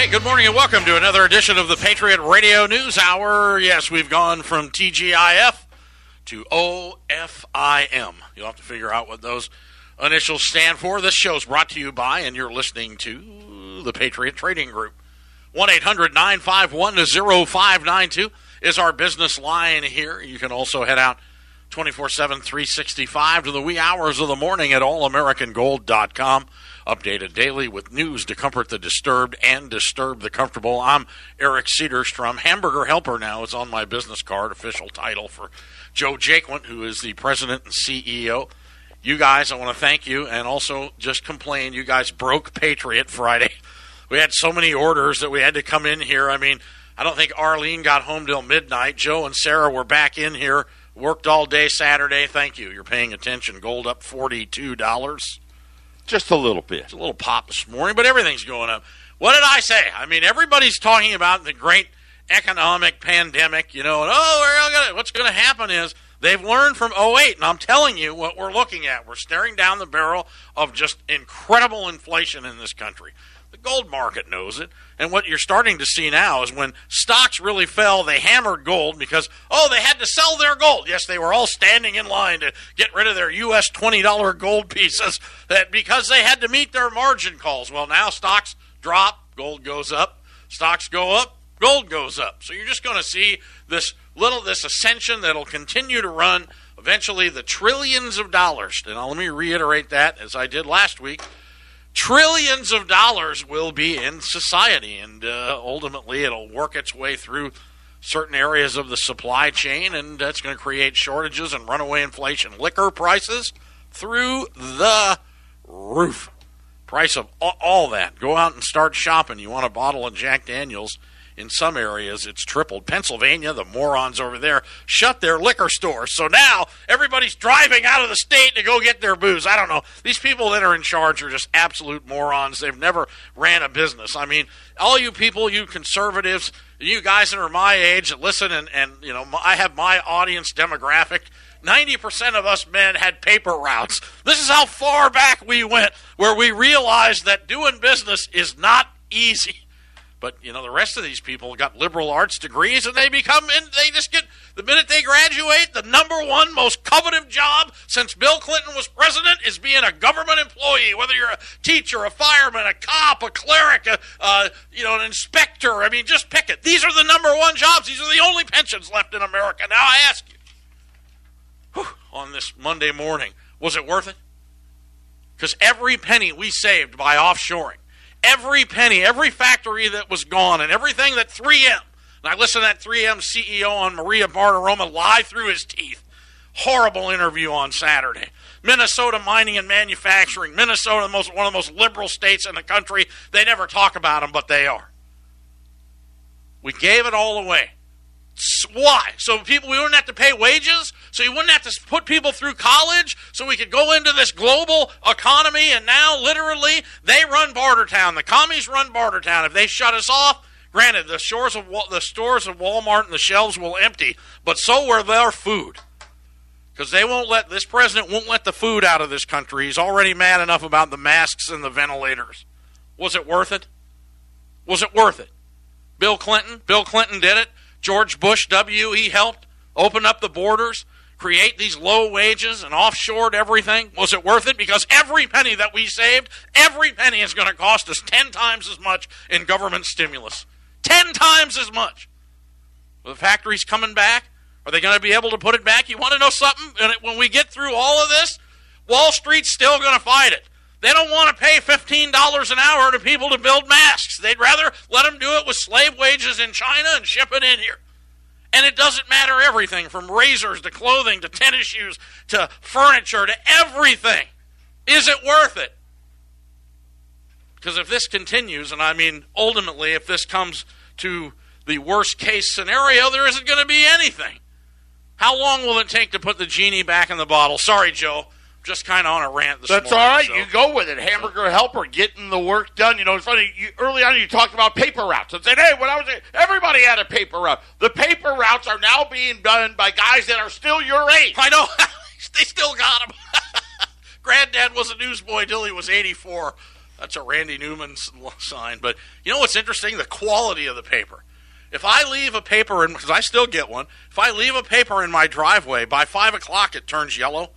Hey, good morning and welcome to another edition of the Patriot Radio News Hour. Yes, we've gone from TGIF to OFIM. You'll have to figure out what those initials stand for. This show is brought to you by, and you're listening to, the Patriot Trading Group. 1 800 951 0592 is our business line here. You can also head out 24 7, 365 to the wee hours of the morning at allamericangold.com. Updated daily with news to comfort the disturbed and disturb the comfortable. I'm Eric Cedarstrom. Hamburger Helper now is on my business card, official title for Joe Jaquint, who is the president and CEO. You guys, I want to thank you and also just complain. You guys broke Patriot Friday. We had so many orders that we had to come in here. I mean, I don't think Arlene got home till midnight. Joe and Sarah were back in here, worked all day Saturday. Thank you. You're paying attention. Gold up $42. Just a little bit. It's a little pop this morning, but everything's going up. What did I say? I mean, everybody's talking about the great economic pandemic, you know, and oh, gonna, what's going to happen is they've learned from 08, and I'm telling you what we're looking at. We're staring down the barrel of just incredible inflation in this country. The gold market knows it. And what you're starting to see now is when stocks really fell, they hammered gold because, oh, they had to sell their gold. Yes, they were all standing in line to get rid of their U.S. $20 gold pieces that because they had to meet their margin calls. Well, now stocks drop, gold goes up. Stocks go up, gold goes up. So you're just going to see this little, this ascension that'll continue to run eventually the trillions of dollars. And let me reiterate that as I did last week trillions of dollars will be in society, and uh, ultimately it'll work its way through certain areas of the supply chain, and that's going to create shortages and runaway inflation. Liquor prices through the roof. Price of all that. Go out and start shopping. You want a bottle of Jack Daniels in some areas, it's tripled. Pennsylvania, the morons over there, shut their liquor stores. So now everybody's driving out of the state to go get their booze. I don't know. These people that are in charge are just absolute morons. They've never ran a business. I mean, all you people, you conservatives, you guys that are my age listen, and, and you know, I have my audience demographic. 90% of us men had paper routes. This is how far back we went, where we realized that doing business is not easy. But you know, the rest of these people got liberal arts degrees, and they become and they just get the minute they graduate, the number one most coveted job since Bill Clinton was president is being a government employee. Whether you're a teacher, a fireman, a cop, a cleric, a uh, you know, an inspector. I mean, just pick it. These are the number one jobs. These are the only pensions left in America. Now I ask you, whew, on this Monday morning, was it worth it? Because every penny we saved by offshoring every penny, every factory that was gone, and everything that 3M. And I listened to that 3M CEO on Maria Bartiromo lie through his teeth. Horrible interview on Saturday. Minnesota mining and manufacturing. Minnesota, the most, one of the most liberal states in the country. They never talk about them, but they are. We gave it all away. Why? So people we wouldn't have to pay wages, so you wouldn't have to put people through college, so we could go into this global economy. And now, literally, they run Bartertown. The commies run Bartertown. If they shut us off, granted, the shores of the stores of Walmart and the shelves will empty, but so will their food. Because they won't let this president won't let the food out of this country. He's already mad enough about the masks and the ventilators. Was it worth it? Was it worth it? Bill Clinton. Bill Clinton did it. George Bush W. He helped open up the borders, create these low wages, and offshored everything. Was it worth it? Because every penny that we saved, every penny is going to cost us 10 times as much in government stimulus. 10 times as much. Are the factories coming back? Are they going to be able to put it back? You want to know something? When we get through all of this, Wall Street's still going to fight it. They don't want to pay $15 an hour to people to build masks. They'd rather let them do it with slave wages in China and ship it in here. And it doesn't matter everything from razors to clothing to tennis shoes to furniture to everything. Is it worth it? Because if this continues, and I mean, ultimately, if this comes to the worst case scenario, there isn't going to be anything. How long will it take to put the genie back in the bottle? Sorry, Joe just kind of on a rant this That's morning, all right. so. You go with it. Hamburger helper, getting the work done. You know, it's funny. You, early on, you talked about paper routes and said, "Hey, when I was everybody had a paper route. The paper routes are now being done by guys that are still your age. I know they still got them. Granddad was a newsboy till he was eighty-four. That's a Randy Newman sign. But you know what's interesting? The quality of the paper. If I leave a paper in, because I still get one, if I leave a paper in my driveway, by 5 o'clock it turns yellow.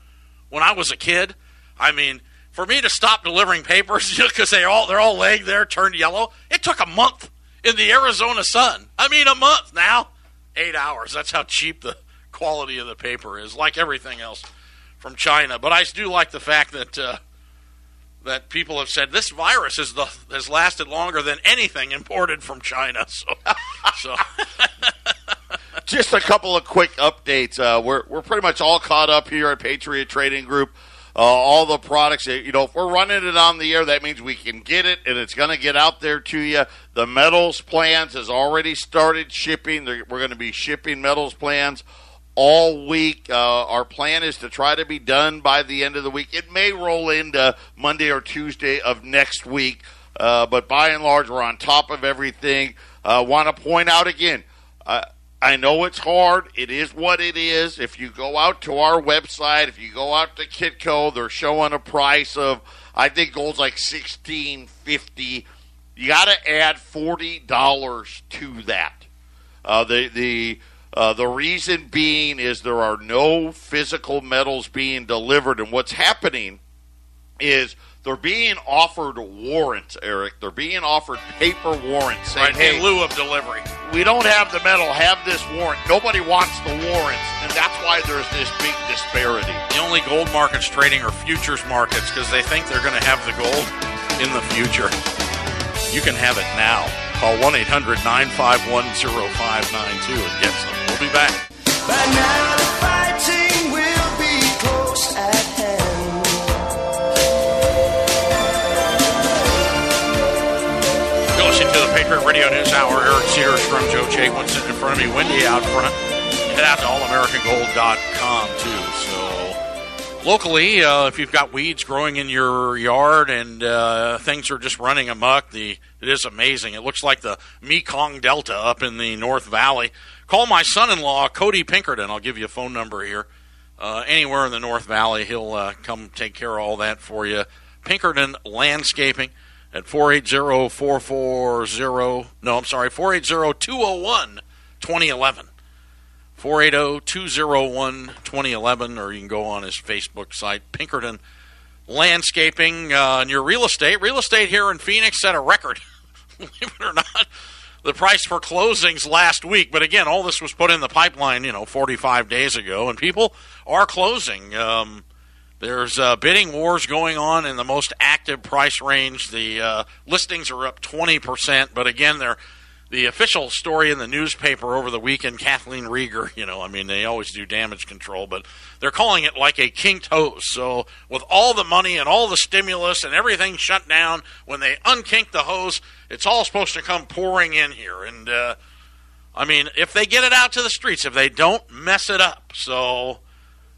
When I was a kid, I mean, for me to stop delivering papers because they all they're all laying there turned yellow, it took a month in the Arizona sun. I mean, a month now, eight hours. That's how cheap the quality of the paper is, like everything else from China. But I do like the fact that uh, that people have said this virus is the has lasted longer than anything imported from China. So, so. just a couple of quick updates. Uh, we're we're pretty much all caught up here at Patriot Trading Group. Uh, all the products, you know, if we're running it on the air, that means we can get it and it's going to get out there to you. The metals plans has already started shipping. They're, we're going to be shipping metals plans all week. Uh, our plan is to try to be done by the end of the week. It may roll into Monday or Tuesday of next week, uh, but by and large, we're on top of everything. Uh, Want to point out again. I know it's hard. It is what it is. If you go out to our website, if you go out to Kitco, they're showing a price of I think gold's like sixteen fifty. You got to add forty dollars to that. Uh, the the uh, the reason being is there are no physical metals being delivered, and what's happening is they're being offered warrants, Eric. They're being offered paper warrants saying, right, "Hey, in lieu of delivery, we don't have the metal. Have this warrant." Nobody wants the warrants, and that's why there's this big disparity. The only gold markets trading are futures markets because they think they're going to have the gold in the future. You can have it now. Call 1 800 951 0592 and get some. We'll be back. News Hour. Eric Sears from Joe sitting in front of me, Wendy out front. Head out to allamericangold.com too. So locally, uh, if you've got weeds growing in your yard and uh, things are just running amok, the it is amazing. It looks like the Mekong Delta up in the North Valley. Call my son-in-law, Cody Pinkerton. I'll give you a phone number here. Uh, anywhere in the North Valley, he'll uh, come take care of all that for you. Pinkerton Landscaping at 480-440, no, I'm sorry, 480-201-2011. 480-201-2011, or you can go on his Facebook site, Pinkerton Landscaping, uh, and your real estate. Real estate here in Phoenix set a record, believe it or not. The price for closings last week, but again, all this was put in the pipeline, you know, 45 days ago, and people are closing. Um, there's uh, bidding wars going on in the most active price range. The uh, listings are up 20%, but again, they're the official story in the newspaper over the weekend, Kathleen Reagor, you know, I mean, they always do damage control, but they're calling it like a kinked hose. So, with all the money and all the stimulus and everything shut down, when they unkink the hose, it's all supposed to come pouring in here. And, uh, I mean, if they get it out to the streets, if they don't mess it up. So,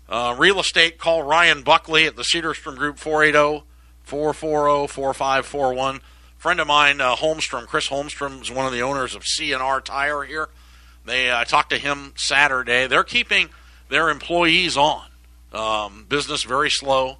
uh, real estate, call Ryan Buckley at the Cedarstrom Group, 480 440 4541 friend of mine, uh, Holmstrom, Chris Holmstrom, is one of the owners of C&R Tire here. They I uh, talked to him Saturday. They're keeping their employees on. Um, business very slow,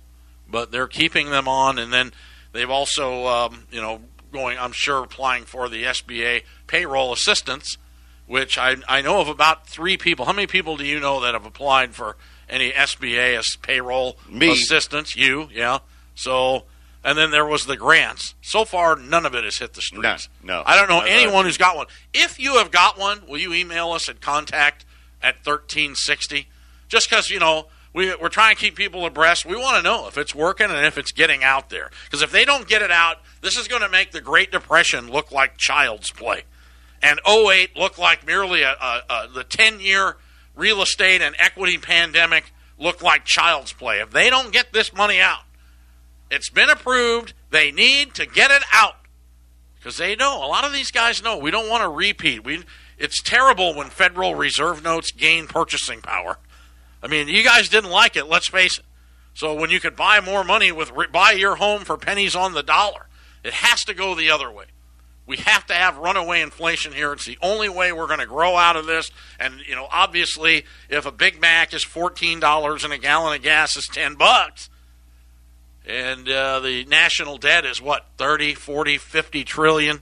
but they're keeping them on, and then they've also, um, you know, going. I'm sure applying for the SBA payroll assistance, which I I know of about three people. How many people do you know that have applied for any SBA as payroll Me. assistance? You, yeah. So and then there was the grants. So far, none of it has hit the streets. No, no I don't know anyone who's got one. If you have got one, will you email us at contact at 1360? Just because, you know, we, we're trying to keep people abreast. We want to know if it's working and if it's getting out there. Because if they don't get it out, this is going to make the Great Depression look like child's play. And 08 look like merely a, a, a the 10 year real estate and equity pandemic look like child's play. If they don't get this money out, it's been approved. They need to get it out because they know a lot of these guys know we don't want to repeat. We it's terrible when Federal Reserve notes gain purchasing power. I mean, you guys didn't like it. Let's face it. So when you could buy more money with buy your home for pennies on the dollar, it has to go the other way. We have to have runaway inflation here. It's the only way we're going to grow out of this. And you know, obviously, if a Big Mac is fourteen dollars and a gallon of gas is ten bucks, and uh, the national debt is what 30, 40, 50 trillion.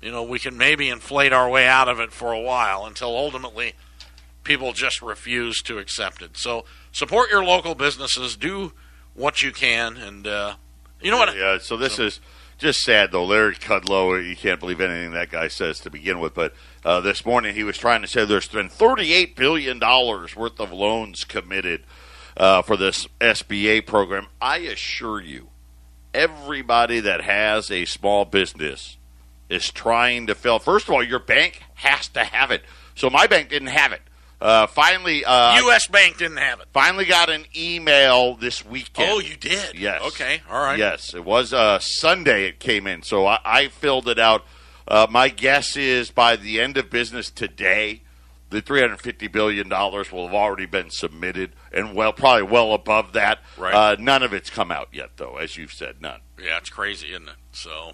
You know, we can maybe inflate our way out of it for a while until ultimately people just refuse to accept it. So support your local businesses, do what you can, and uh, you know what? Yeah. So this is just sad though. Larry Kudlow, you can't believe anything that guy says to begin with. But uh, this morning he was trying to say there's been 38 billion dollars worth of loans committed uh, for this SBA program. I assure you, everybody that has a small business is trying to fill. First of all, your bank has to have it. So my bank didn't have it. Uh, finally, uh, U.S. Bank didn't have it. Finally, got an email this weekend. Oh, you did? Yes. Okay. All right. Yes, it was uh, Sunday. It came in, so I, I filled it out. Uh, my guess is by the end of business today, the three hundred fifty billion dollars will have already been submitted, and well, probably well above that. Right. Uh, none of it's come out yet, though, as you've said, none. Yeah, it's crazy, isn't it? So,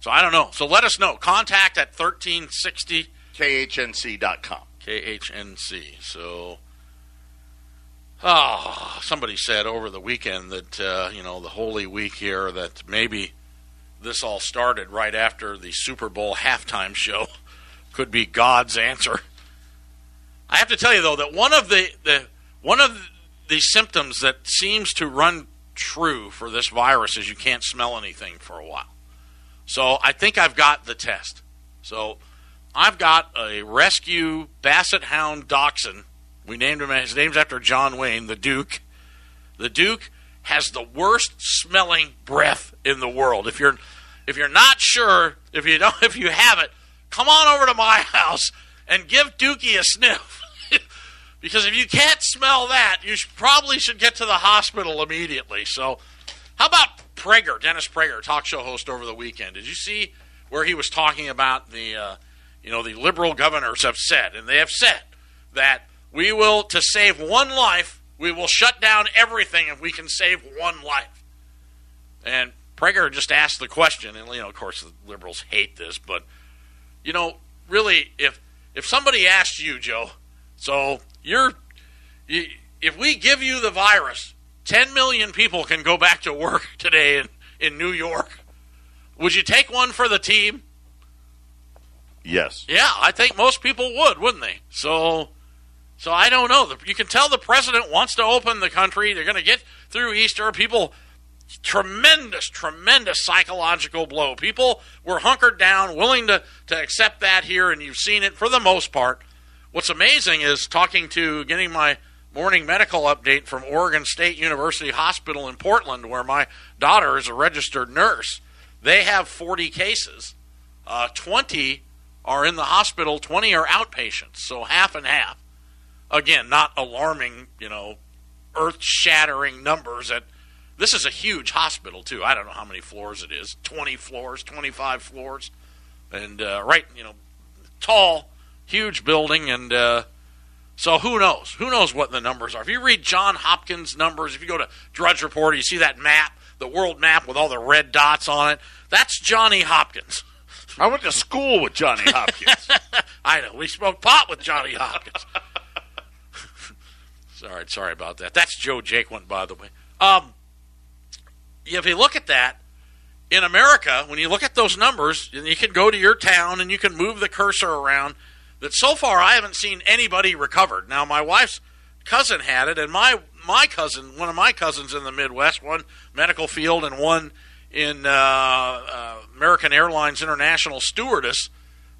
so I don't know. So let us know. Contact at thirteen sixty KHNC.com. KHNC. So, oh, somebody said over the weekend that uh, you know the Holy Week here that maybe this all started right after the Super Bowl halftime show. Could be God's answer. I have to tell you though that one of the, the one of the symptoms that seems to run true for this virus is you can't smell anything for a while. So I think I've got the test. So I've got a rescue basset hound dachshund. We named him. His name's after John Wayne, the Duke. The Duke has the worst smelling breath in the world. If you're if you're not sure, if you don't, if you have it, come on over to my house and give Dookie a sniff. because if you can't smell that, you should, probably should get to the hospital immediately. So, how about Prager, Dennis Prager, talk show host over the weekend? Did you see where he was talking about the, uh, you know, the liberal governors have said, and they have said that we will, to save one life, we will shut down everything if we can save one life. And Prager just asked the question, and you know, of course, the liberals hate this, but you know, really, if if somebody asked you, Joe, so you're, you, if we give you the virus, ten million people can go back to work today in in New York. Would you take one for the team? Yes. Yeah, I think most people would, wouldn't they? So, so I don't know. You can tell the president wants to open the country. They're going to get through Easter. People tremendous, tremendous psychological blow. People were hunkered down, willing to, to accept that here, and you've seen it for the most part. What's amazing is talking to, getting my morning medical update from Oregon State University Hospital in Portland, where my daughter is a registered nurse. They have 40 cases. Uh, 20 are in the hospital, 20 are outpatients, so half and half. Again, not alarming, you know, earth shattering numbers at this is a huge hospital too. I don't know how many floors it is. Twenty floors, twenty-five floors, and uh, right, you know, tall, huge building, and uh, so who knows? Who knows what the numbers are? If you read John Hopkins' numbers, if you go to Drudge Report, you see that map, the world map with all the red dots on it. That's Johnny Hopkins. I went to school with Johnny Hopkins. I know. We smoked pot with Johnny Hopkins. sorry, sorry about that. That's Joe Jaquint, by the way. Um, if you look at that in America, when you look at those numbers, and you can go to your town and you can move the cursor around. That so far I haven't seen anybody recovered. Now my wife's cousin had it, and my my cousin, one of my cousins in the Midwest, one medical field and one in uh, uh, American Airlines International stewardess,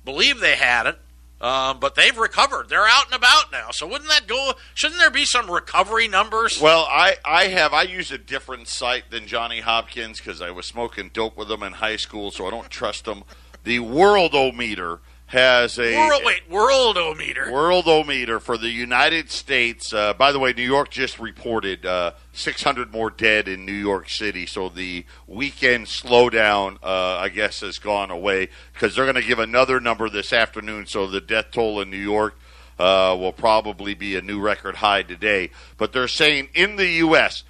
believe they had it. Um, but they've recovered. They're out and about now. So wouldn't that go? Shouldn't there be some recovery numbers? Well, I, I have I use a different site than Johnny Hopkins because I was smoking dope with him in high school, so I don't trust them. The Worldometer has a World, wait, worldometer. Worldometer for the United States. Uh, by the way, New York just reported uh, 600 more dead in New York City, so the weekend slowdown, uh, I guess, has gone away because they're going to give another number this afternoon. So the death toll in New York uh, will probably be a new record high today. But they're saying in the U.S.,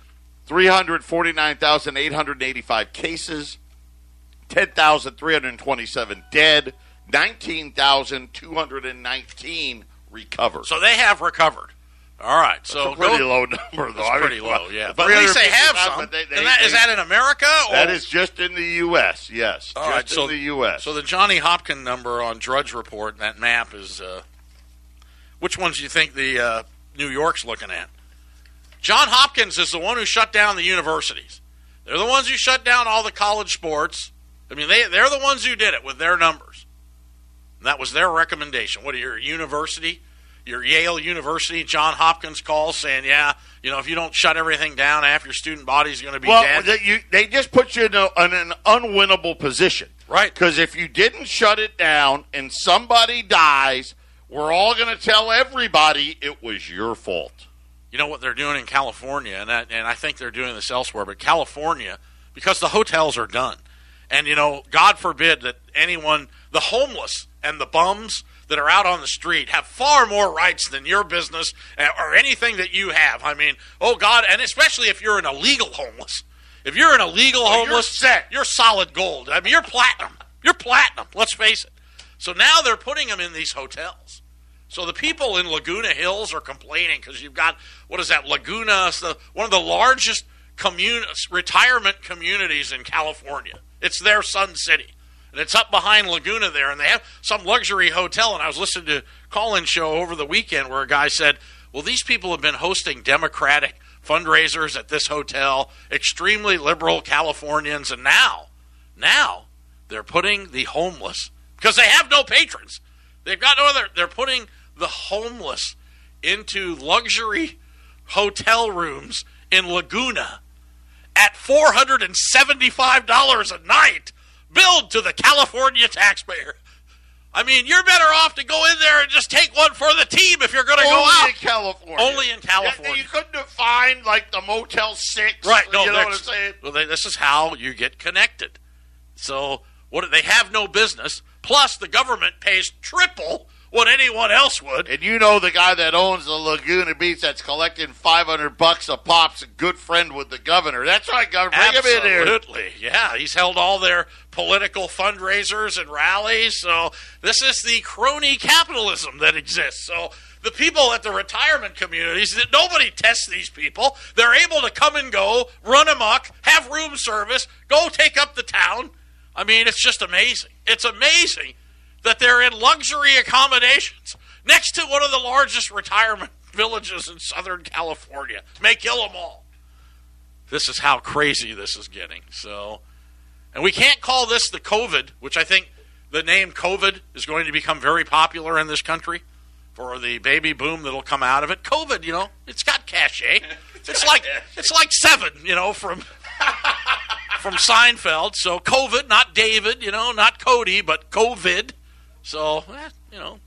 349,885 cases, 10,327 dead. 19,219 recovered. So they have recovered. All right, so It's a pretty go- low number, though. That's I mean, pretty low, yeah. But at least they have some. but they- they- and that, is they- that in America? Or? That is just in the U.S. Yes, All just right, so in the U.S. So the Johnny Hopkins number on Drudge Report, that map is. Uh, which ones do you think the uh, New York's looking at? John Hopkins is the one who shut down the universities. They're the ones who shut down all the college sports. I mean, they they're the ones who did it with their numbers. And that was their recommendation. What are your university? Your Yale University, John Hopkins calls saying, "Yeah, you know, if you don't shut everything down, half your student body's going to be well, dead." they, you, they just put you in, a, in an unwinnable position. Right. Because if you didn't shut it down and somebody dies, we're all going to tell everybody it was your fault. you know what they're doing in California, and that, and I think they're doing this elsewhere. But California, because the hotels are done, and you know, God forbid that anyone, the homeless and the bums that are out on the street, have far more rights than your business uh, or anything that you have. I mean, oh God, and especially if you're an illegal homeless. If you're an illegal you're homeless, set. you're solid gold. I mean, you're platinum. You're platinum. Let's face it. So now they're putting them in these hotels. So the people in Laguna Hills are complaining because you've got what is that Laguna? The, one of the largest commun- retirement communities in California. It's their Sun City, and it's up behind Laguna there. And they have some luxury hotel. And I was listening to call-in show over the weekend where a guy said, "Well, these people have been hosting Democratic fundraisers at this hotel, extremely liberal Californians, and now, now they're putting the homeless because they have no patrons." They've got no other. They're putting the homeless into luxury hotel rooms in Laguna at four hundred and seventy-five dollars a night, billed to the California taxpayer. I mean, you're better off to go in there and just take one for the team if you're going to go out. Only in California. Only in California. You couldn't have find like the Motel Six. Right? No, you know what I'm saying. Well, they, this is how you get connected. So what? They have no business. Plus, the government pays triple what anyone else would. And you know the guy that owns the Laguna Beach that's collecting five hundred bucks a pop's a good friend with the governor. That's right, governor. Bring him in here. Absolutely, yeah. He's held all their political fundraisers and rallies. So this is the crony capitalism that exists. So the people at the retirement communities, that nobody tests these people. They're able to come and go, run amok, have room service, go take up the town. I mean, it's just amazing. It's amazing that they're in luxury accommodations next to one of the largest retirement villages in Southern California. May kill them all this is how crazy this is getting. So, and we can't call this the COVID, which I think the name COVID is going to become very popular in this country for the baby boom that'll come out of it. COVID, you know, it's got cachet. It's like it's like seven, you know, from from Seinfeld. So COVID, not David, you know, not Cody, but COVID. So, eh, you know.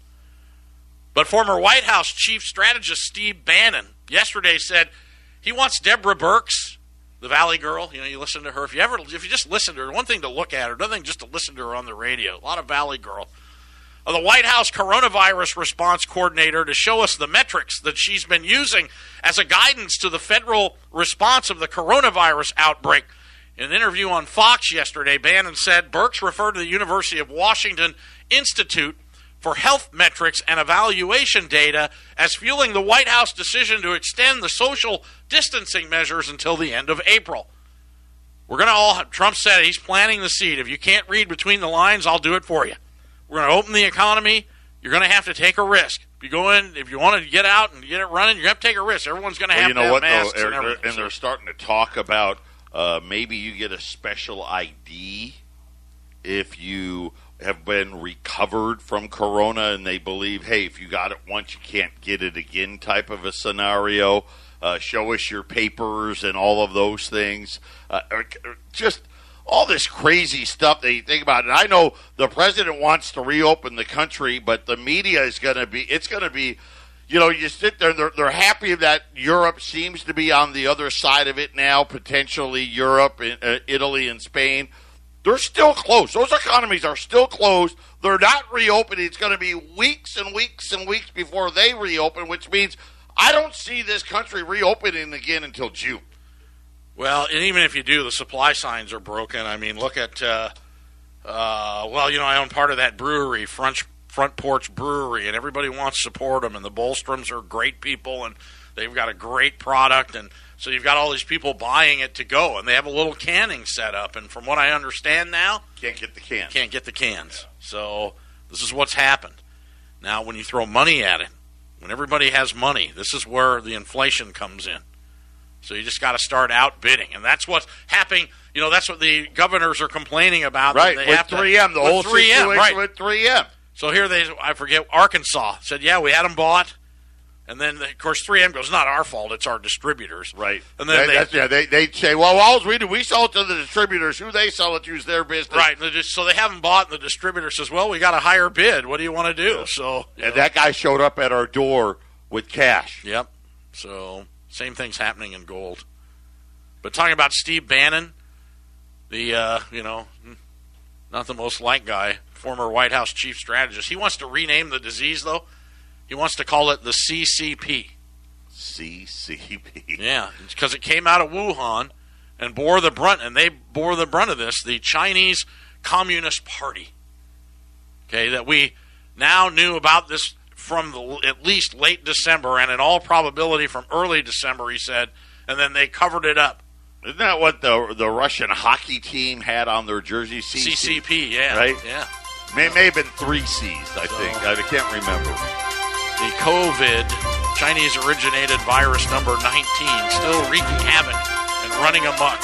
But former White House chief strategist Steve Bannon yesterday said he wants Deborah Birx, the Valley girl. You know, you listen to her. If you ever, if you just listen to her, one thing to look at her, another thing just to listen to her on the radio. A lot of Valley girl. Uh, the White House coronavirus response coordinator to show us the metrics that she's been using as a guidance to the federal response of the coronavirus outbreak. In an interview on Fox yesterday, Bannon said Birx referred to the University of Washington Institute for Health Metrics and Evaluation data as fueling the White House decision to extend the social distancing measures until the end of April. We're going to all, Trump said he's planting the seed. If you can't read between the lines, I'll do it for you. We're going to open the economy. You're going to have to take a risk. If you go in, if you want to get out and get it running, you're going to have to take a risk. Everyone's going to Well, have you to know have what though, masks Eric, and they're- everything. and they're starting to talk about uh, maybe you get a special ID if you have been recovered from corona and they believe, hey, if you got it once, you can't get it again, type of a scenario. Uh, show us your papers and all of those things. Uh, just all this crazy stuff that you think about. And I know the president wants to reopen the country, but the media is going to be, it's going to be, you know, you sit there, they're, they're happy that Europe seems to be on the other side of it now, potentially Europe, uh, Italy, and Spain. They're still closed. Those economies are still closed. They're not reopening. It's going to be weeks and weeks and weeks before they reopen, which means I don't see this country reopening again until June. Well, and even if you do, the supply signs are broken. I mean, look at, uh, uh, well, you know, I own part of that brewery, Front Front Porch Brewery, and everybody wants to support them. And the Bolstroms are great people, and They've got a great product, and so you've got all these people buying it to go, and they have a little canning set up. And from what I understand now, Can't get the cans. can't get the cans. So this is what's happened. Now, when you throw money at it, when everybody has money, this is where the inflation comes in. So you just got to start outbidding, and that's what's happening. You know, that's what the governors are complaining about. Right, They with 3M, the whole 3M, situation right. with 3M. So here they, I forget, Arkansas said, yeah, we had them bought. And then, of course, 3M goes, not our fault, it's our distributors. Right. And then That- they, yeah, they, they say, well, all we do, we sell it to the distributors. Who they sell it to is their business. right. and just- so they haven't bought, and the distributor says, well, we got a higher bid. What do you want to do? So, And that guy showed up at our door with cash. Yep. So same thing's happening in gold. But talking about Steve Bannon, the uh, you know, not the most liked guy, former White House chief strategist. He wants to rename the disease though. He wants to call it the CCP. CCP. Yeah, because it came out of Wuhan and bore the brunt, and they bore the brunt of this. The Chinese Communist Party. Okay, that we now knew about this from the, at least late December, and in all probability from early December. He said, and then they covered it up. Isn't that what the the Russian hockey team had on their jersey? CC? CCP, yeah, Right? yeah. May, may have been three C's, I think. I can't remember. The COVID Chinese originated virus number 19 still wreaking havoc and running amok.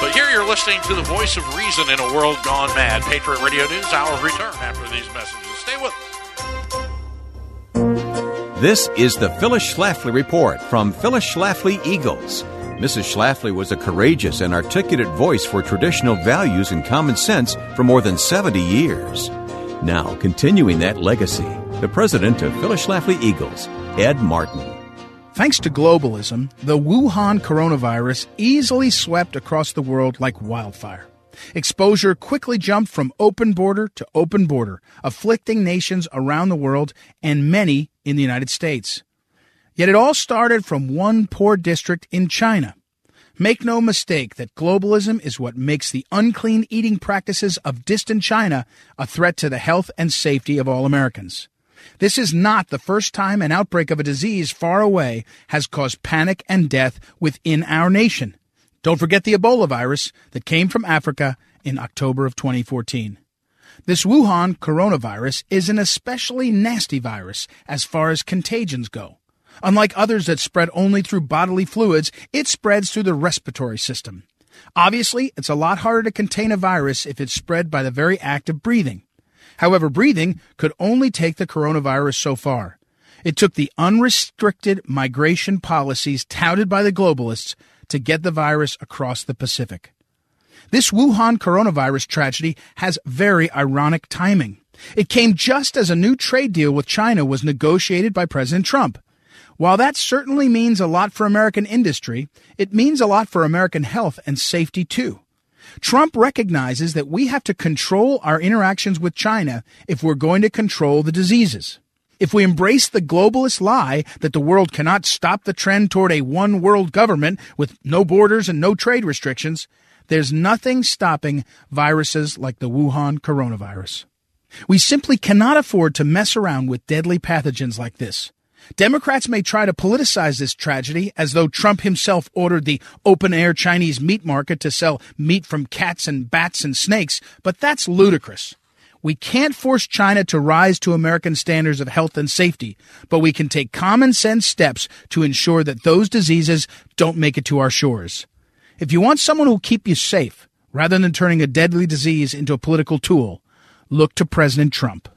But here you're listening to the voice of reason in a world gone mad. Patriot Radio News Hour return after these messages. Stay with us. This is the Phyllis Schlafly Report from Phyllis Schlafly Eagles. Mrs. Schlafly was a courageous and articulate voice for traditional values and common sense for more than 70 years. Now, continuing that legacy, the president of Phyllis Schlafly Eagles, Ed Martin. Thanks to globalism, the Wuhan coronavirus easily swept across the world like wildfire. Exposure quickly jumped from open border to open border, afflicting nations around the world and many in the United States. Yet it all started from one poor district in China. Make no mistake that globalism is what makes the unclean eating practices of distant China a threat to the health and safety of all Americans. This is not the first time an outbreak of a disease far away has caused panic and death within our nation. Don't forget the Ebola virus that came from Africa in October of 2014. This Wuhan coronavirus is an especially nasty virus as far as contagions go. Unlike others that spread only through bodily fluids, it spreads through the respiratory system. Obviously, it's a lot harder to contain a virus if it's spread by the very act of breathing. However, breathing could only take the coronavirus so far. It took the unrestricted migration policies touted by the globalists to get the virus across the Pacific. This Wuhan coronavirus tragedy has very ironic timing. It came just as a new trade deal with China was negotiated by President Trump. While that certainly means a lot for American industry, it means a lot for American health and safety too. Trump recognizes that we have to control our interactions with China if we're going to control the diseases. If we embrace the globalist lie that the world cannot stop the trend toward a one world government with no borders and no trade restrictions, there's nothing stopping viruses like the Wuhan coronavirus. We simply cannot afford to mess around with deadly pathogens like this. Democrats may try to politicize this tragedy as though Trump himself ordered the open air Chinese meat market to sell meat from cats and bats and snakes, but that's ludicrous. We can't force China to rise to American standards of health and safety, but we can take common sense steps to ensure that those diseases don't make it to our shores. If you want someone who will keep you safe, rather than turning a deadly disease into a political tool, look to President Trump.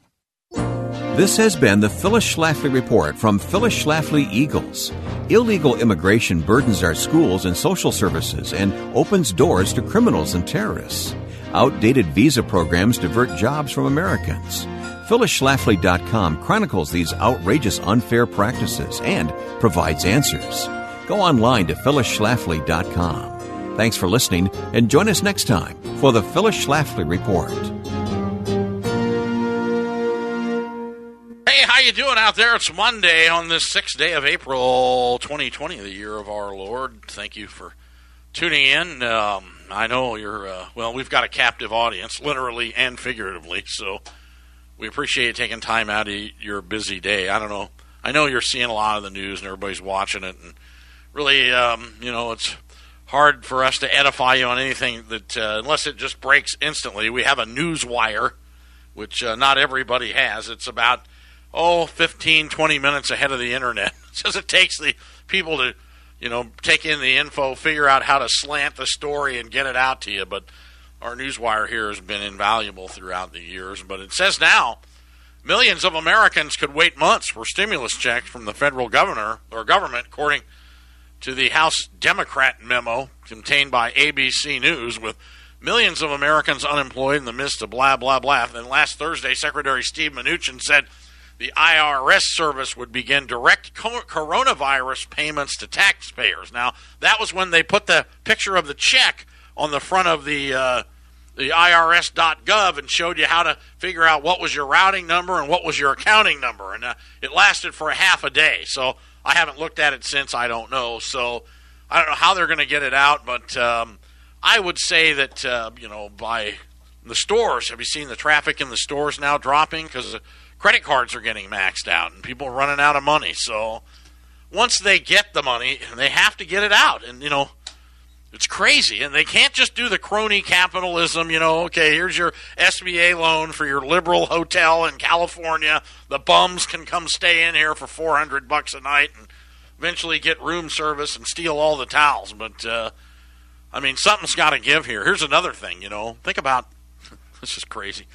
This has been the Phyllis Schlafly Report from Phyllis Schlafly Eagles. Illegal immigration burdens our schools and social services and opens doors to criminals and terrorists. Outdated visa programs divert jobs from Americans. PhyllisSchlafly.com chronicles these outrageous unfair practices and provides answers. Go online to PhyllisSchlafly.com. Thanks for listening and join us next time for the Phyllis Schlafly Report. How you doing out there? It's Monday on this sixth day of April, 2020, the year of our Lord. Thank you for tuning in. Um, I know you're uh, well. We've got a captive audience, literally and figuratively. So we appreciate you taking time out of your busy day. I don't know. I know you're seeing a lot of the news and everybody's watching it, and really, um, you know, it's hard for us to edify you on anything that uh, unless it just breaks instantly. We have a news wire, which uh, not everybody has. It's about oh 15, 20 minutes ahead of the internet. Just it takes the people to you know take in the info, figure out how to slant the story, and get it out to you. But our newswire here has been invaluable throughout the years. But it says now. Millions of Americans could wait months for stimulus checks from the federal governor or government, according to the House Democrat memo contained by ABC News with millions of Americans unemployed in the midst of blah, blah, blah. Then last Thursday, Secretary Steve Mnuchin said the IRS service would begin direct coronavirus payments to taxpayers. Now, that was when they put the picture of the check on the front of the. Uh, the IRS.gov and showed you how to figure out what was your routing number and what was your accounting number. And uh, it lasted for a half a day. So I haven't looked at it since. I don't know. So I don't know how they're going to get it out, but um, I would say that uh, you know by the stores. Have you seen the traffic in the stores now dropping because credit cards are getting maxed out and people are running out of money? So once they get the money, they have to get it out, and you know it's crazy, and they can't just do the crony capitalism. You know, okay, here's your SBA loan for your liberal hotel in California. The bums can come stay in here for four hundred bucks a night, and eventually get room service and steal all the towels. But uh, I mean, something's got to give here. Here's another thing. You know, think about this is crazy.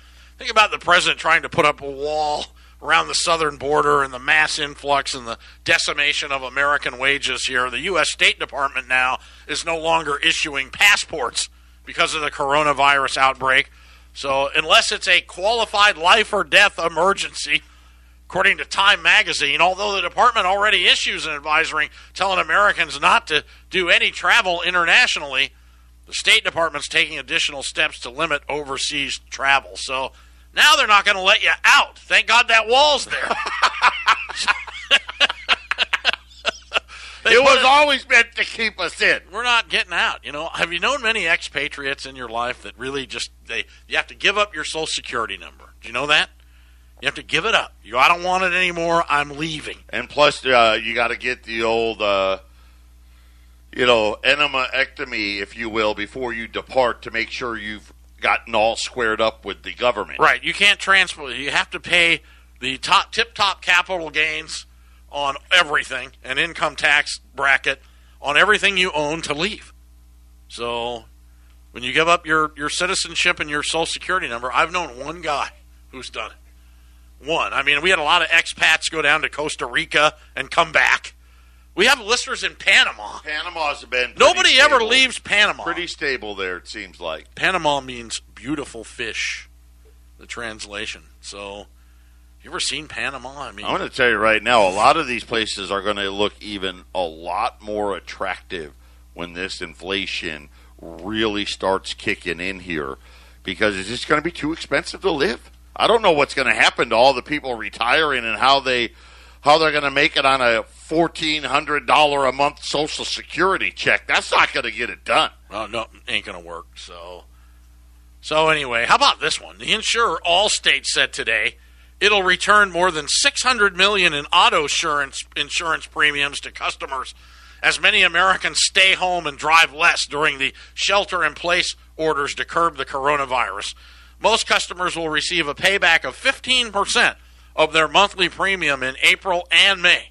Think about the president trying to put up a wall around the southern border and the mass influx and the decimation of American wages here. The U.S. State Department now is no longer issuing passports because of the coronavirus outbreak. So, unless it's a qualified life or death emergency, according to Time magazine, although the department already issues an advisory telling Americans not to do any travel internationally, the State Department's taking additional steps to limit overseas travel. So, now they're not going to let you out. Thank God that wall's there. it was it, always meant to keep us in. We're not getting out. You know, have you known many expatriates in your life that really just they you have to give up your social security number? Do you know that? You have to give it up. You, I don't want it anymore. I'm leaving. And plus, uh, you got to get the old, uh, you know, enemaectomy, if you will, before you depart to make sure you've gotten all squared up with the government. Right. You can't transfer. You have to pay the top tip top capital gains on everything, an income tax bracket on everything you own to leave. So when you give up your, your citizenship and your social security number, I've known one guy who's done it. One. I mean, we had a lot of expats go down to Costa Rica and come back. We have listeners in Panama. Panama's been nobody stable. ever leaves Panama. Pretty stable there, it seems like. Panama means beautiful fish. The translation. So, you ever seen Panama? I mean, I'm going to tell you right now, a lot of these places are going to look even a lot more attractive when this inflation really starts kicking in here, because it's just going to be too expensive to live. I don't know what's going to happen to all the people retiring and how they how they're going to make it on a fourteen hundred dollar a month Social Security check. That's not going to get it done. Well, no, ain't going to work. So, so anyway, how about this one? The insurer Allstate said today it'll return more than six hundred million in auto insurance insurance premiums to customers as many Americans stay home and drive less during the shelter in place orders to curb the coronavirus. Most customers will receive a payback of 15% of their monthly premium in April and May.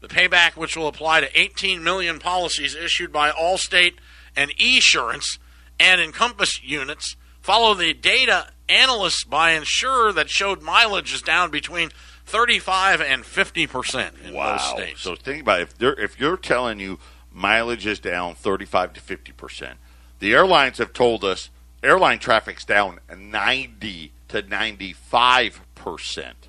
The payback, which will apply to 18 million policies issued by Allstate and Esurance and Encompass units, follow the data analysts by insurer that showed mileage is down between 35 and 50 percent in wow. most states. So think about it. if they're if you're telling you mileage is down 35 to 50 percent, the airlines have told us airline traffic's down 90 to 95 percent.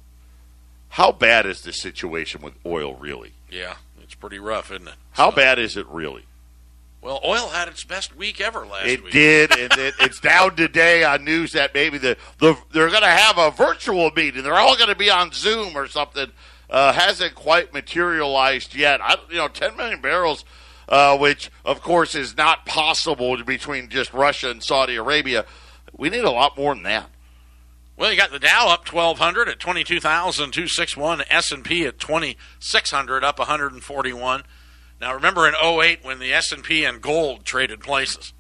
How bad is the situation with oil really? Yeah, it's pretty rough, isn't it? How so, bad is it really? Well, oil had its best week ever last it week. It did, and it, it's down today on news that maybe the, the they're going to have a virtual meeting. They're all going to be on Zoom or something. Uh, hasn't quite materialized yet. I, you know, 10 million barrels, uh, which of course is not possible between just Russia and Saudi Arabia. We need a lot more than that. Well, you got the Dow up 1200 at 22,261, S&P at 2600 up 141. Now remember in 08 when the S&P and gold traded places.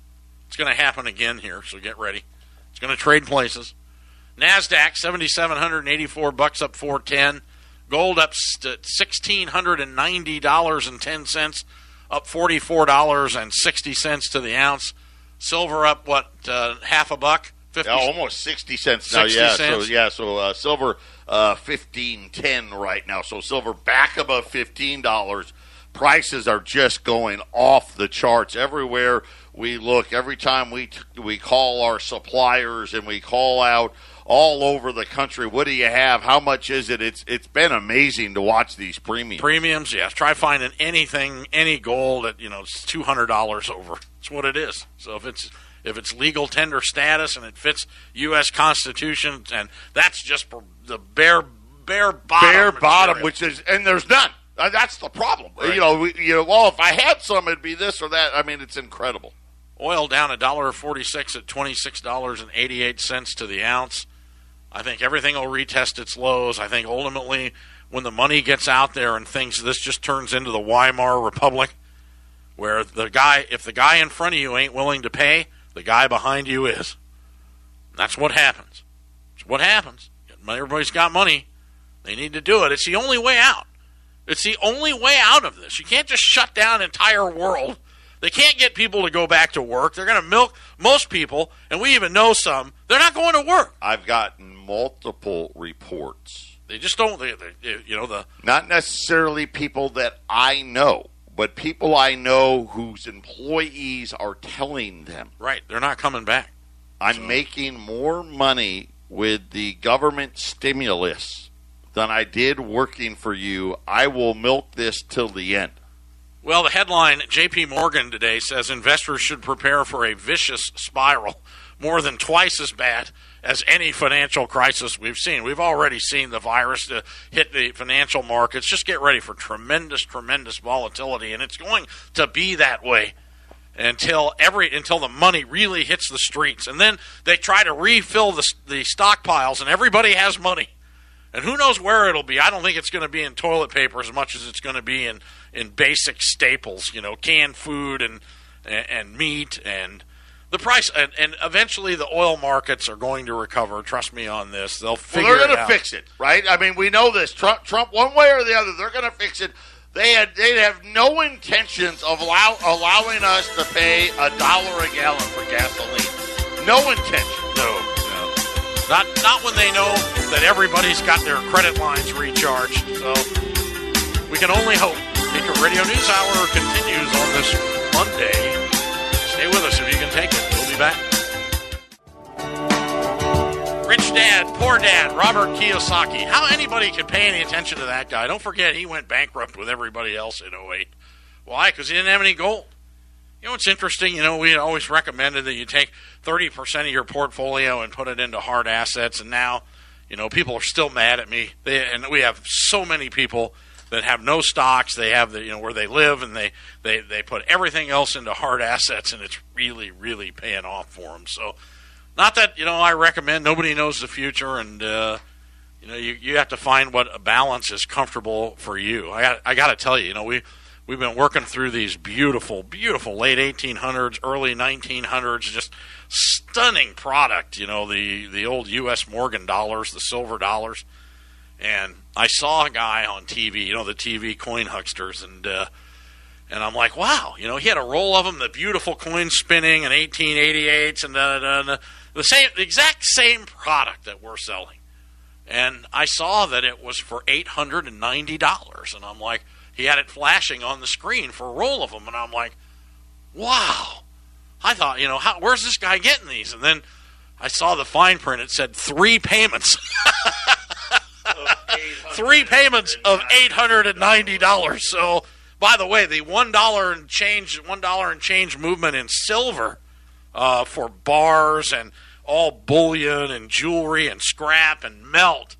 It's going to happen again here, so get ready. It's going to trade places. Nasdaq 7784 bucks up 410. Gold up to $1690.10 up $44.60 to the ounce. Silver up what uh, half a buck? 50, yeah, almost sixty cents now. 60 yeah, cents. so yeah, so uh, silver uh, fifteen ten right now. So silver back above fifteen dollars. Prices are just going off the charts everywhere we look. Every time we t- we call our suppliers and we call out all over the country. What do you have? How much is it? It's it's been amazing to watch these premiums. Premiums, yes. Try finding anything, any gold at you know it's two hundred dollars over. It's what it is. So if it's if it's legal tender status and it fits U.S. Constitution, and that's just the bare bare bottom, bare material. bottom, which is and there's none. Uh, that's the problem. Right. You know, we, you know. Well, if I had some, it'd be this or that. I mean, it's incredible. Oil down a dollar forty six at twenty six dollars and eighty eight cents to the ounce. I think everything will retest its lows. I think ultimately, when the money gets out there and things, this just turns into the Weimar Republic, where the guy, if the guy in front of you ain't willing to pay, the guy behind you is. That's what happens. It's what happens. Everybody's got money. They need to do it. It's the only way out. It's the only way out of this. You can't just shut down an entire world. They can't get people to go back to work. They're going to milk most people, and we even know some. They're not going to work. I've gotten multiple reports. They just don't. They, they, you know the not necessarily people that I know, but people I know whose employees are telling them. Right, they're not coming back. I'm so. making more money with the government stimulus than I did working for you. I will milk this till the end. Well, the headline JP Morgan today says investors should prepare for a vicious spiral, more than twice as bad as any financial crisis we've seen. We've already seen the virus to hit the financial markets. Just get ready for tremendous, tremendous volatility, and it's going to be that way until every until the money really hits the streets, and then they try to refill the the stockpiles, and everybody has money. And who knows where it'll be? I don't think it's going to be in toilet paper as much as it's going to be in, in basic staples, you know, canned food and and, and meat and the price and, and, eventually the oil markets are going to recover. Trust me on this. They'll figure it out. well, they're going to fix it, right? I mean, we know this. Trump, Trump, one way or the other, they're going to fix it. They had they have no intentions of allow, allowing us to pay a dollar a gallon for gasoline. No intention. No. no. Not not when they know that everybody's got their credit lines recharged. So we can only hope. Patriot Radio News Hour continues on this Monday. Stay with us if you take it. We'll be back. Rich Dad, Poor Dad, Robert Kiyosaki. How anybody could pay any attention to that guy? Don't forget he went bankrupt with everybody else in 08. Why? Because he didn't have any gold. You know it's interesting? You know, we always recommended that you take 30% of your portfolio and put it into hard assets, and now, you know, people are still mad at me. They, and we have so many people that have no stocks. They have the, you know, where they live, and they, they, they put everything else into hard assets, and it's really, really paying off for them. So, not that, you know, I recommend, nobody knows the future, and, uh, you know, you, you have to find what a balance is comfortable for you. I got, I got to tell you, you know, we, We've been working through these beautiful, beautiful late 1800s, early 1900s, just stunning product. You know, the the old U.S. Morgan dollars, the silver dollars. And I saw a guy on TV, you know, the TV coin hucksters, and uh, and I'm like, wow, you know, he had a roll of them, the beautiful coins spinning, and 1888s, and da, da, da, the same, the exact same product that we're selling. And I saw that it was for eight hundred and ninety dollars, and I'm like he had it flashing on the screen for a roll of them, and I'm like, wow. I thought, you know, how, where's this guy getting these? And then I saw the fine print. It said three payments. three payments of eight hundred and ninety dollars. So, by the way, the one dollar and change, one dollar and change movement in silver uh, for bars and all bullion and jewelry and scrap and melt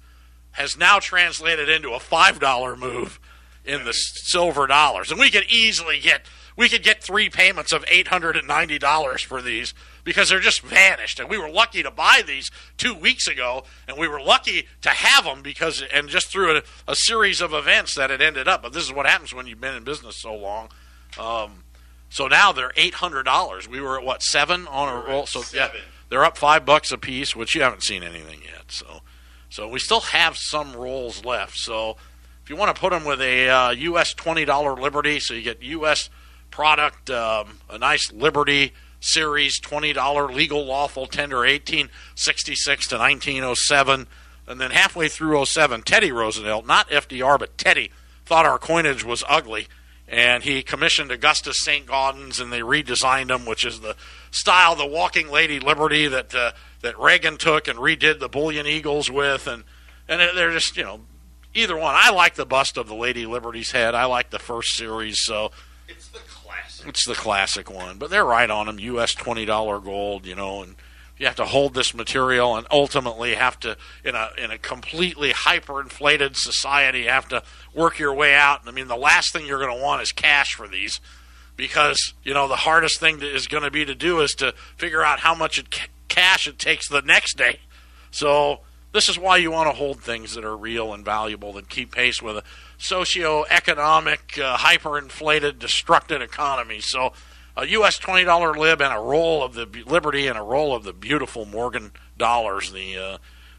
has now translated into a five dollar move in the silver dollars, and we could easily get we could get three payments of eight hundred and ninety dollars for these. Because they're just vanished. And we were lucky to buy these two weeks ago, and we were lucky to have them because, and just through a, a series of events that it ended up. But this is what happens when you've been in business so long. Um, so now they're eight hundred dollars. We were at what seven on a roll. So yeah, they're up five bucks a piece, which you haven't seen anything yet. So, so we still have some rolls left. So if you want to put them with a uh, U.S. twenty dollar Liberty, so you get U.S. product, um, a nice Liberty Series twenty dollar legal lawful tender eighteen sixty six to nineteen oh seven, and then halfway through 07, Teddy Roosevelt, not FDR, but Teddy, thought our coinage was ugly, and he commissioned Augustus St. Gaudens, and they redesigned them, which is the style, the Walking Lady Liberty that uh, that Reagan took and redid the Bullion Eagles with, and and they're just you know either one. I like the bust of the Lady Liberty's head. I like the first series, so. It's the classic one. But they're right on them. U.S. twenty dollar gold, you know, and you have to hold this material, and ultimately have to in a in a completely hyperinflated society have to work your way out. And I mean, the last thing you're going to want is cash for these. Because you know the hardest thing to, is going to be to do is to figure out how much it, ca- cash it takes the next day. So this is why you want to hold things that are real and valuable that keep pace with a socio-economic, uh, hyperinflated, destructive economy. So a U.S. twenty dollar lib and a roll of the Liberty and a roll of the beautiful Morgan dollars. The uh,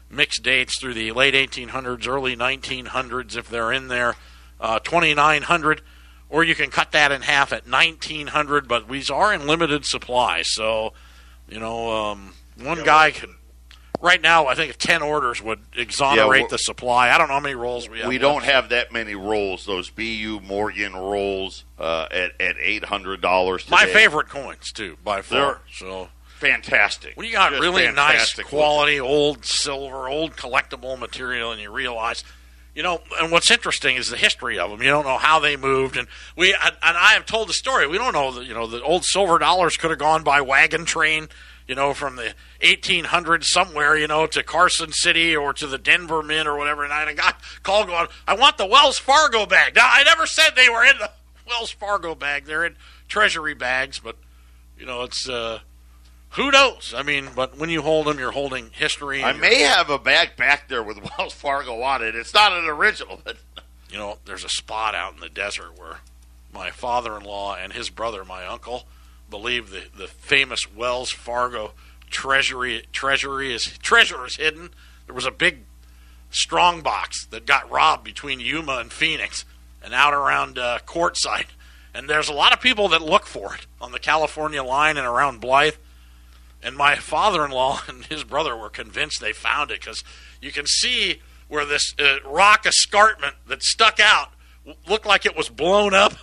mixed dates through the late 1800s, early 1900s, if they're in there, uh, 2900. Or you can cut that in half at 1900, but these are in limited supply. So, you know, um, one guy could right now, I think 10 orders would exonerate we're- the supply. I don't know how many rolls we have. We don't have that many rolls. Those BU Morgan rolls uh, at at eight hundred dollars. my favorite coins too, by far. They're- so fantastic. when you got Just really nice quality old silver, old collectible material, and you realize. You know, and what's interesting is the history of them. You don't know how they moved, and we and I have told the story. We don't know that you know the old silver dollars could have gone by wagon train, you know, from the 1800s somewhere, you know, to Carson City or to the Denver Mint or whatever. And I got a guy call going, "I want the Wells Fargo bag." Now, I never said they were in the Wells Fargo bag; they're in Treasury bags, but you know, it's uh, who knows? I mean, but when you hold them, you're holding history. I may have a bag back there with Wells Fargo on it. It's not an original, but you know, there's a spot out in the desert where my father-in-law and his brother, my uncle, believe the the famous Wells Fargo treasury treasury is treasure is hidden. There was a big strong box that got robbed between Yuma and Phoenix and out around uh, Quartzsite. And there's a lot of people that look for it on the California line and around Blythe. And my father-in-law and his brother were convinced they found it because you can see where this uh, rock escarpment that stuck out looked like it was blown up.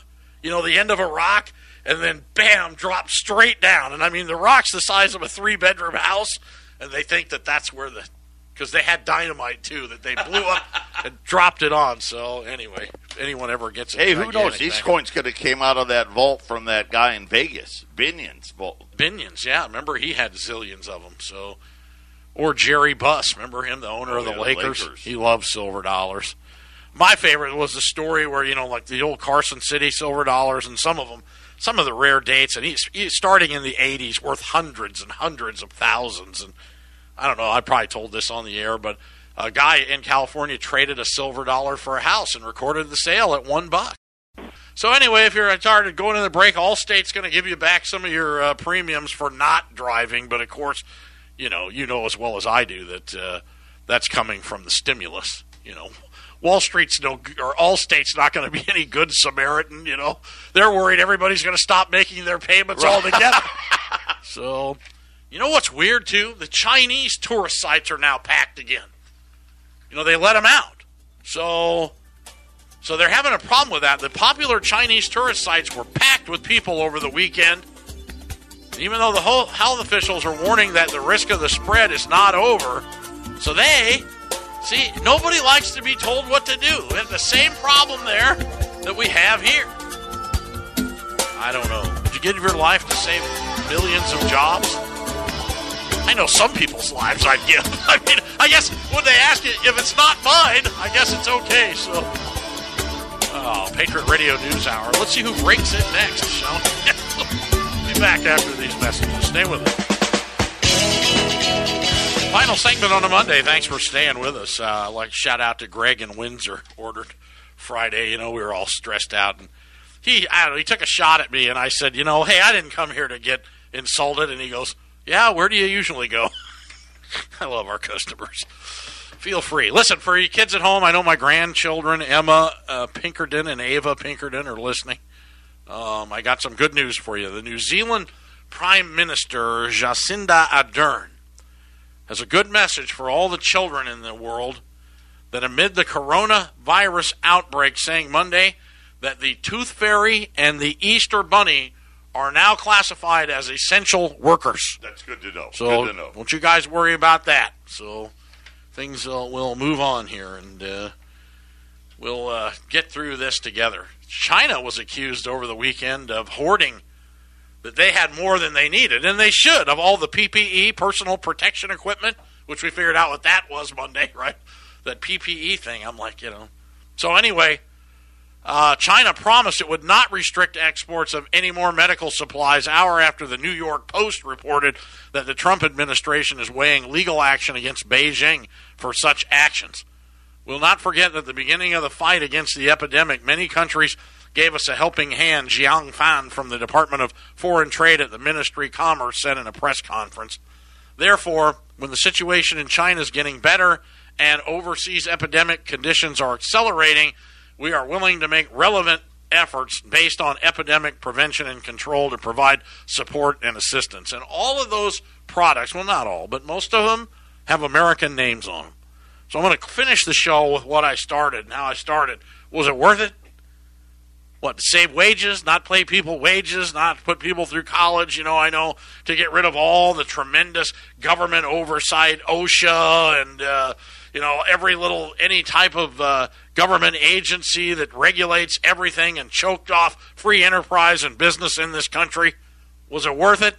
You know, the end of a rock, and then bam, dropped straight down. And I mean, the rock's the size of a three-bedroom house, and they think that that's where the because they had dynamite too that they blew up and dropped it on. So anyway, if anyone ever gets a hey, who knows? These thing- coins could have came out of that vault from that guy in Vegas, Binion's vault. Binions, yeah. Remember he had zillions of them. So, or Jerry Buss, remember him, the owner Oh, of the yeah, the Lakers? Lakers. He loved silver dollars. My favorite was the story where you know, like the old Carson City silver dollars, and some of them, some of the rare dates, and he's, he's starting in the '80s, worth hundreds and hundreds of thousands. And I don't know, I probably told this on the air, but a guy in California traded a silver dollar for a house and recorded the sale at one buck. So anyway, if you're tired of going to the break, Allstate's going to give you back some of your uh, premiums for not driving. But of course, you know you know as well as I do that uh, that's coming from the stimulus. You know, Wall Street's no or Allstate's not going to be any good Samaritan. You know, they're worried everybody's going to stop making their payments altogether. so, you know what's weird too? The Chinese tourist sites are now packed again. You know, they let them out. So so they're having a problem with that. The popular Chinese tourist sites were packed with people over the weekend. Even though the whole health officials are warning that the risk of the spread is not over, so they see nobody likes to be told what to do. We have the same problem there that we have here. I don't know. Would you give your life to save millions of jobs? I know some people's lives I'd give. I mean, I guess when they ask you if it's not mine, I guess it's okay. So. Oh, Patriot Radio News Hour. Let's see who breaks it next, shall we? Be back after these messages. Stay with us. Final segment on a Monday. Thanks for staying with us. Uh, like shout out to Greg in Windsor. Ordered Friday. You know we were all stressed out, and he I don't know. He took a shot at me, and I said, you know, hey, I didn't come here to get insulted. And he goes, yeah, where do you usually go? I love our customers. Feel free. Listen, for you kids at home, I know my grandchildren, Emma uh, Pinkerton and Ava Pinkerton, are listening. Um, I got some good news for you. The New Zealand Prime Minister, Jacinda Ardern, has a good message for all the children in the world that amid the coronavirus outbreak, saying Monday that the Tooth Fairy and the Easter Bunny are now classified as essential workers. That's good to know. So good to know. don't you guys worry about that. So things uh, will move on here, and uh, we'll uh, get through this together. China was accused over the weekend of hoarding that they had more than they needed, and they should of all the PPE, personal protection equipment, which we figured out what that was Monday, right? That PPE thing. I'm like, you know. So anyway, uh, China promised it would not restrict exports of any more medical supplies. Hour after the New York Post reported that the Trump administration is weighing legal action against Beijing for such actions. We'll not forget that at the beginning of the fight against the epidemic, many countries gave us a helping hand. Jiang Fan from the Department of Foreign Trade at the Ministry of Commerce said in a press conference. Therefore, when the situation in China is getting better and overseas epidemic conditions are accelerating, we are willing to make relevant efforts based on epidemic prevention and control to provide support and assistance. And all of those products, well, not all, but most of them have American names on them. So I'm going to finish the show with what I started and how I started. Was it worth it? What, save wages, not pay people wages, not put people through college, you know, I know, to get rid of all the tremendous government oversight, OSHA, and, uh, you know, every little, any type of uh, government agency that regulates everything and choked off free enterprise and business in this country. Was it worth it?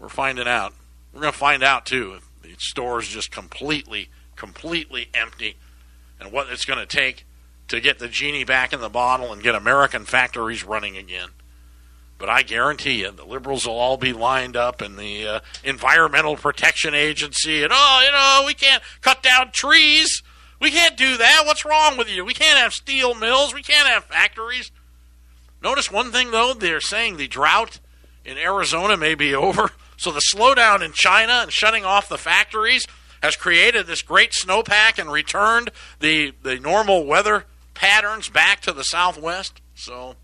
We're finding out. We're going to find out, too, if the store is just completely, completely empty and what it's going to take to get the genie back in the bottle and get American factories running again. But I guarantee you, the liberals will all be lined up in the uh, Environmental Protection Agency, and oh, you know, we can't cut down trees. We can't do that. What's wrong with you? We can't have steel mills. We can't have factories. Notice one thing, though, they're saying the drought in Arizona may be over. So the slowdown in China and shutting off the factories has created this great snowpack and returned the, the normal weather patterns back to the southwest. So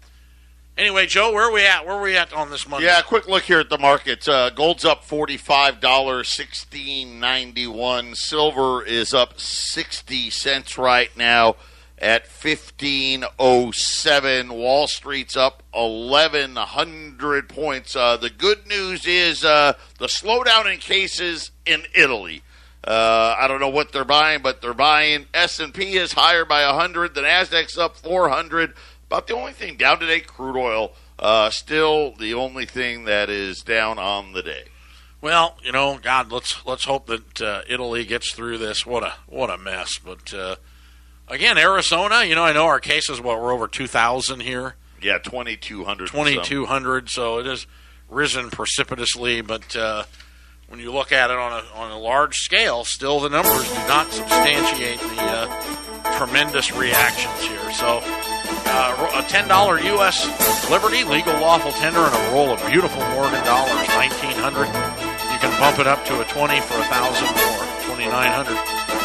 Anyway, Joe, where are we at? Where are we at on this Monday? Yeah, quick look here at the markets. Uh, gold's up forty-five dollars, sixteen ninety-one. Silver is up sixty cents right now at fifteen oh seven. Wall Street's up eleven hundred points. Uh, the good news is uh, the slowdown in cases in Italy. Uh, I don't know what they're buying, but they're buying. S and P is higher by hundred. The Nasdaq's up four hundred. About the only thing down today, crude oil. Uh, still the only thing that is down on the day. Well, you know, God, let's let's hope that uh, Italy gets through this. What a what a mess. But uh, again, Arizona. You know, I know our cases. What we're over two thousand here. Yeah, twenty two hundred. Twenty two hundred. So it has risen precipitously. But uh, when you look at it on a on a large scale, still the numbers do not substantiate the uh, tremendous reactions here. So uh, a $10 U.S. Liberty, legal lawful tender, and a roll of beautiful Morgan dollars, 1900 You can bump it up to a 20 for a 1000 more, 2900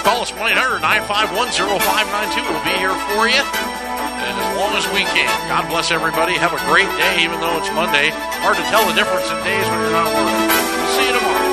Call us 1-800-951-0592. We'll be here for you and as long as we can. God bless everybody. Have a great day, even though it's Monday. Hard to tell the difference in days when you're not working. We'll see you tomorrow.